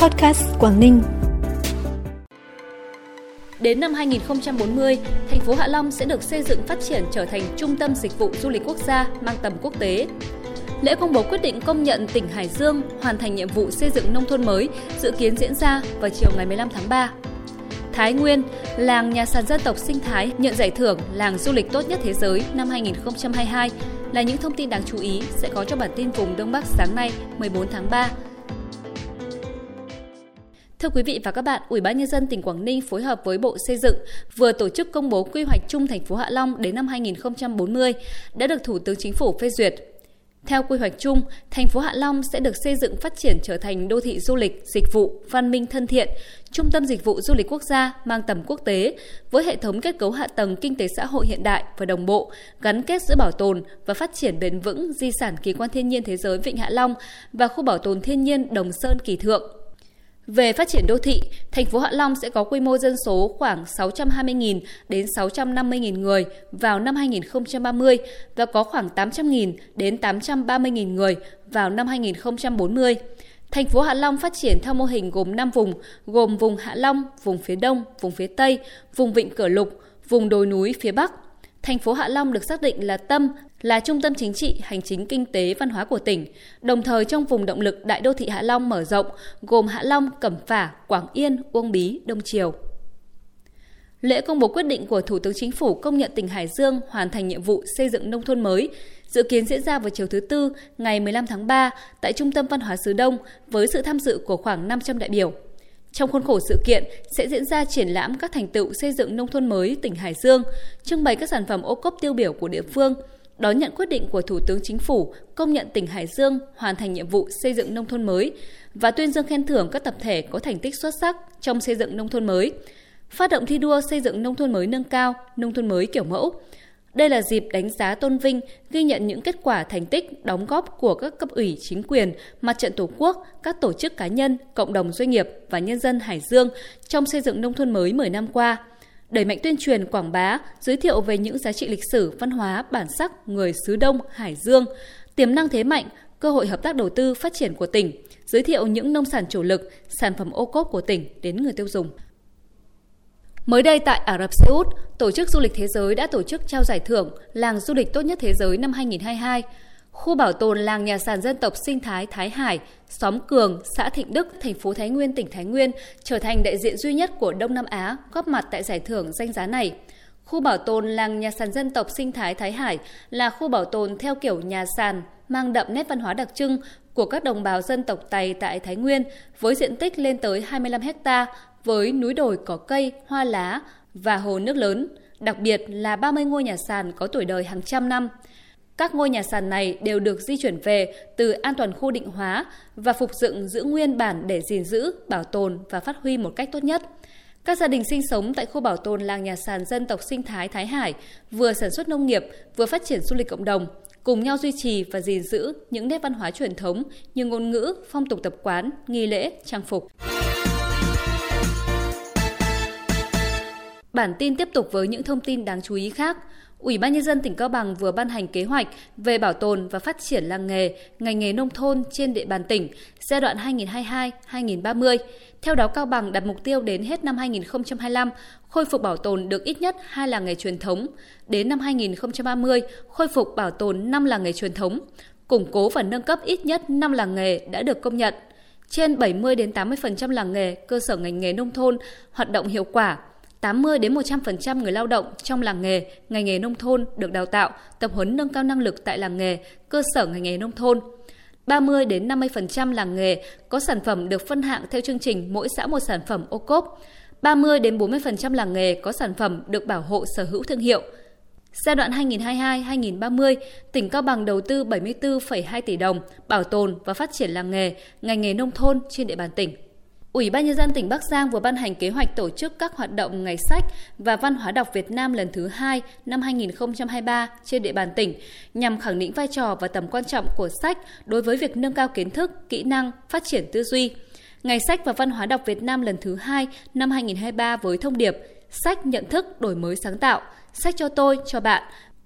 Podcast Quảng Ninh. Đến năm 2040, thành phố Hạ Long sẽ được xây dựng phát triển trở thành trung tâm dịch vụ du lịch quốc gia mang tầm quốc tế. Lễ công bố quyết định công nhận tỉnh Hải Dương hoàn thành nhiệm vụ xây dựng nông thôn mới dự kiến diễn ra vào chiều ngày 15 tháng 3. Thái Nguyên, làng nhà sàn dân tộc sinh thái nhận giải thưởng làng du lịch tốt nhất thế giới năm 2022 là những thông tin đáng chú ý sẽ có trong bản tin vùng Đông Bắc sáng nay 14 tháng 3. Thưa quý vị và các bạn, Ủy ban nhân dân tỉnh Quảng Ninh phối hợp với Bộ Xây dựng vừa tổ chức công bố quy hoạch chung thành phố Hạ Long đến năm 2040 đã được Thủ tướng Chính phủ phê duyệt. Theo quy hoạch chung, thành phố Hạ Long sẽ được xây dựng phát triển trở thành đô thị du lịch, dịch vụ, văn minh thân thiện, trung tâm dịch vụ du lịch quốc gia mang tầm quốc tế, với hệ thống kết cấu hạ tầng kinh tế xã hội hiện đại và đồng bộ, gắn kết giữa bảo tồn và phát triển bền vững di sản kỳ quan thiên nhiên thế giới Vịnh Hạ Long và khu bảo tồn thiên nhiên Đồng Sơn Kỳ Thượng về phát triển đô thị, thành phố Hạ Long sẽ có quy mô dân số khoảng 620.000 đến 650.000 người vào năm 2030 và có khoảng 800.000 đến 830.000 người vào năm 2040. Thành phố Hạ Long phát triển theo mô hình gồm 5 vùng, gồm vùng Hạ Long, vùng phía Đông, vùng phía Tây, vùng Vịnh Cửa Lục, vùng đồi núi phía Bắc. Thành phố Hạ Long được xác định là tâm, là trung tâm chính trị, hành chính, kinh tế, văn hóa của tỉnh, đồng thời trong vùng động lực Đại đô thị Hạ Long mở rộng, gồm Hạ Long, Cẩm Phả, Quảng Yên, Uông Bí, Đông Triều. Lễ công bố quyết định của Thủ tướng Chính phủ công nhận tỉnh Hải Dương hoàn thành nhiệm vụ xây dựng nông thôn mới dự kiến diễn ra vào chiều thứ Tư, ngày 15 tháng 3 tại Trung tâm Văn hóa Sứ Đông với sự tham dự của khoảng 500 đại biểu. Trong khuôn khổ sự kiện sẽ diễn ra triển lãm các thành tựu xây dựng nông thôn mới tỉnh Hải Dương, trưng bày các sản phẩm ô cốp tiêu biểu của địa phương, đón nhận quyết định của Thủ tướng Chính phủ công nhận tỉnh Hải Dương hoàn thành nhiệm vụ xây dựng nông thôn mới và tuyên dương khen thưởng các tập thể có thành tích xuất sắc trong xây dựng nông thôn mới, phát động thi đua xây dựng nông thôn mới nâng cao, nông thôn mới kiểu mẫu, đây là dịp đánh giá tôn vinh, ghi nhận những kết quả thành tích, đóng góp của các cấp ủy chính quyền, mặt trận tổ quốc, các tổ chức cá nhân, cộng đồng doanh nghiệp và nhân dân Hải Dương trong xây dựng nông thôn mới 10 năm qua. Đẩy mạnh tuyên truyền quảng bá, giới thiệu về những giá trị lịch sử, văn hóa, bản sắc người xứ Đông, Hải Dương, tiềm năng thế mạnh, cơ hội hợp tác đầu tư phát triển của tỉnh, giới thiệu những nông sản chủ lực, sản phẩm ô cốp của tỉnh đến người tiêu dùng. Mới đây tại Ả Rập Xê Út, Tổ chức Du lịch Thế giới đã tổ chức trao giải thưởng Làng Du lịch tốt nhất thế giới năm 2022. Khu bảo tồn làng nhà sàn dân tộc sinh thái Thái Hải, xóm Cường, xã Thịnh Đức, thành phố Thái Nguyên, tỉnh Thái Nguyên trở thành đại diện duy nhất của Đông Nam Á góp mặt tại giải thưởng danh giá này. Khu bảo tồn làng nhà sàn dân tộc sinh thái Thái Hải là khu bảo tồn theo kiểu nhà sàn, mang đậm nét văn hóa đặc trưng của các đồng bào dân tộc Tày tại Thái Nguyên với diện tích lên tới 25 hecta với núi đồi có cây, hoa lá và hồ nước lớn, đặc biệt là 30 ngôi nhà sàn có tuổi đời hàng trăm năm. Các ngôi nhà sàn này đều được di chuyển về từ an toàn khu định hóa và phục dựng giữ nguyên bản để gìn giữ, bảo tồn và phát huy một cách tốt nhất. Các gia đình sinh sống tại khu bảo tồn làng nhà sàn dân tộc sinh thái Thái Hải vừa sản xuất nông nghiệp, vừa phát triển du lịch cộng đồng, cùng nhau duy trì và gìn giữ những nét văn hóa truyền thống như ngôn ngữ, phong tục tập quán, nghi lễ, trang phục. Bản tin tiếp tục với những thông tin đáng chú ý khác. Ủy ban nhân dân tỉnh Cao Bằng vừa ban hành kế hoạch về bảo tồn và phát triển làng nghề, ngành nghề nông thôn trên địa bàn tỉnh giai đoạn 2022-2030. Theo đó Cao Bằng đặt mục tiêu đến hết năm 2025 khôi phục bảo tồn được ít nhất hai làng nghề truyền thống, đến năm 2030 khôi phục bảo tồn 5 làng nghề truyền thống, củng cố và nâng cấp ít nhất 5 làng nghề đã được công nhận. Trên 70 đến 80% làng nghề, cơ sở ngành nghề nông thôn hoạt động hiệu quả, 80 đến 100% người lao động trong làng nghề, ngành nghề nông thôn được đào tạo, tập huấn nâng cao năng lực tại làng nghề, cơ sở ngành nghề nông thôn. 30 đến 50% làng nghề có sản phẩm được phân hạng theo chương trình mỗi xã một sản phẩm ô cốp. 30 đến 40% làng nghề có sản phẩm được bảo hộ sở hữu thương hiệu. Giai đoạn 2022-2030, tỉnh Cao Bằng đầu tư 74,2 tỷ đồng bảo tồn và phát triển làng nghề, ngành nghề nông thôn trên địa bàn tỉnh. Ủy ban nhân dân tỉnh Bắc Giang vừa ban hành kế hoạch tổ chức các hoạt động ngày sách và văn hóa đọc Việt Nam lần thứ hai năm 2023 trên địa bàn tỉnh nhằm khẳng định vai trò và tầm quan trọng của sách đối với việc nâng cao kiến thức, kỹ năng, phát triển tư duy. Ngày sách và văn hóa đọc Việt Nam lần thứ hai năm 2023 với thông điệp sách nhận thức đổi mới sáng tạo, sách cho tôi, cho bạn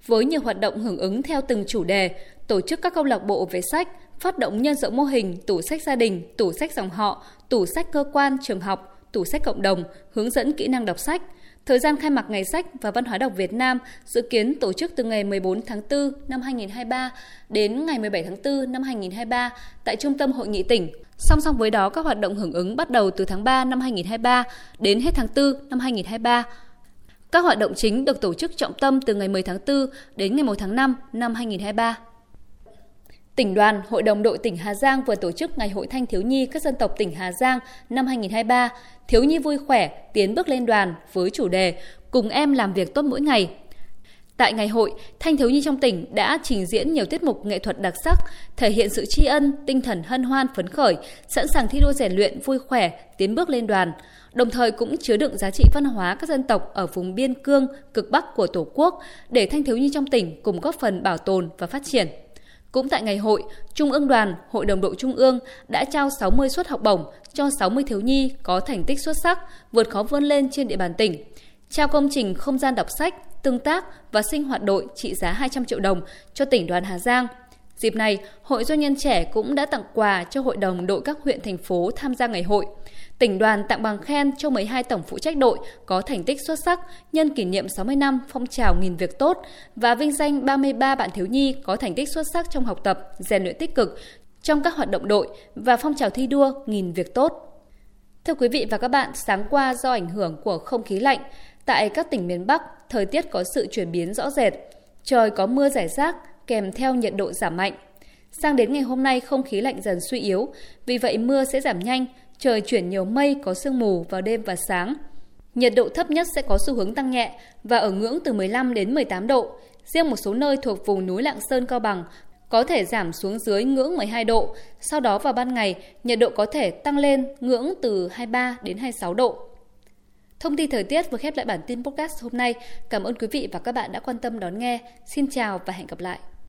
với nhiều hoạt động hưởng ứng theo từng chủ đề, tổ chức các câu lạc bộ về sách, phát động nhân rộng mô hình tủ sách gia đình, tủ sách dòng họ, tủ sách cơ quan, trường học, tủ sách cộng đồng, hướng dẫn kỹ năng đọc sách. Thời gian khai mạc Ngày sách và Văn hóa đọc Việt Nam dự kiến tổ chức từ ngày 14 tháng 4 năm 2023 đến ngày 17 tháng 4 năm 2023 tại Trung tâm Hội nghị tỉnh. Song song với đó, các hoạt động hưởng ứng bắt đầu từ tháng 3 năm 2023 đến hết tháng 4 năm 2023. Các hoạt động chính được tổ chức trọng tâm từ ngày 10 tháng 4 đến ngày 1 tháng 5 năm 2023. Tỉnh đoàn, Hội đồng đội tỉnh Hà Giang vừa tổ chức Ngày hội Thanh thiếu nhi các dân tộc tỉnh Hà Giang năm 2023, Thiếu nhi vui khỏe, tiến bước lên đoàn với chủ đề Cùng em làm việc tốt mỗi ngày. Tại ngày hội, thanh thiếu nhi trong tỉnh đã trình diễn nhiều tiết mục nghệ thuật đặc sắc, thể hiện sự tri ân, tinh thần hân hoan phấn khởi, sẵn sàng thi đua rèn luyện vui khỏe, tiến bước lên đoàn, đồng thời cũng chứa đựng giá trị văn hóa các dân tộc ở vùng biên cương, cực bắc của Tổ quốc để thanh thiếu nhi trong tỉnh cùng góp phần bảo tồn và phát triển. Cũng tại ngày hội, Trung ương đoàn, Hội đồng đội Trung ương đã trao 60 suất học bổng cho 60 thiếu nhi có thành tích xuất sắc, vượt khó vươn lên trên địa bàn tỉnh. Trao công trình không gian đọc sách, tương tác và sinh hoạt đội trị giá 200 triệu đồng cho tỉnh đoàn Hà Giang. Dịp này, Hội Doanh nhân trẻ cũng đã tặng quà cho hội đồng đội các huyện thành phố tham gia ngày hội – tỉnh đoàn tặng bằng khen cho 12 tổng phụ trách đội có thành tích xuất sắc nhân kỷ niệm 60 năm phong trào nghìn việc tốt và vinh danh 33 bạn thiếu nhi có thành tích xuất sắc trong học tập, rèn luyện tích cực trong các hoạt động đội và phong trào thi đua nghìn việc tốt. Thưa quý vị và các bạn, sáng qua do ảnh hưởng của không khí lạnh, tại các tỉnh miền Bắc, thời tiết có sự chuyển biến rõ rệt. Trời có mưa rải rác kèm theo nhiệt độ giảm mạnh. Sang đến ngày hôm nay không khí lạnh dần suy yếu, vì vậy mưa sẽ giảm nhanh, trời chuyển nhiều mây có sương mù vào đêm và sáng. Nhiệt độ thấp nhất sẽ có xu hướng tăng nhẹ và ở ngưỡng từ 15 đến 18 độ. Riêng một số nơi thuộc vùng núi Lạng Sơn Cao Bằng có thể giảm xuống dưới ngưỡng 12 độ. Sau đó vào ban ngày, nhiệt độ có thể tăng lên ngưỡng từ 23 đến 26 độ. Thông tin thời tiết vừa khép lại bản tin podcast hôm nay. Cảm ơn quý vị và các bạn đã quan tâm đón nghe. Xin chào và hẹn gặp lại.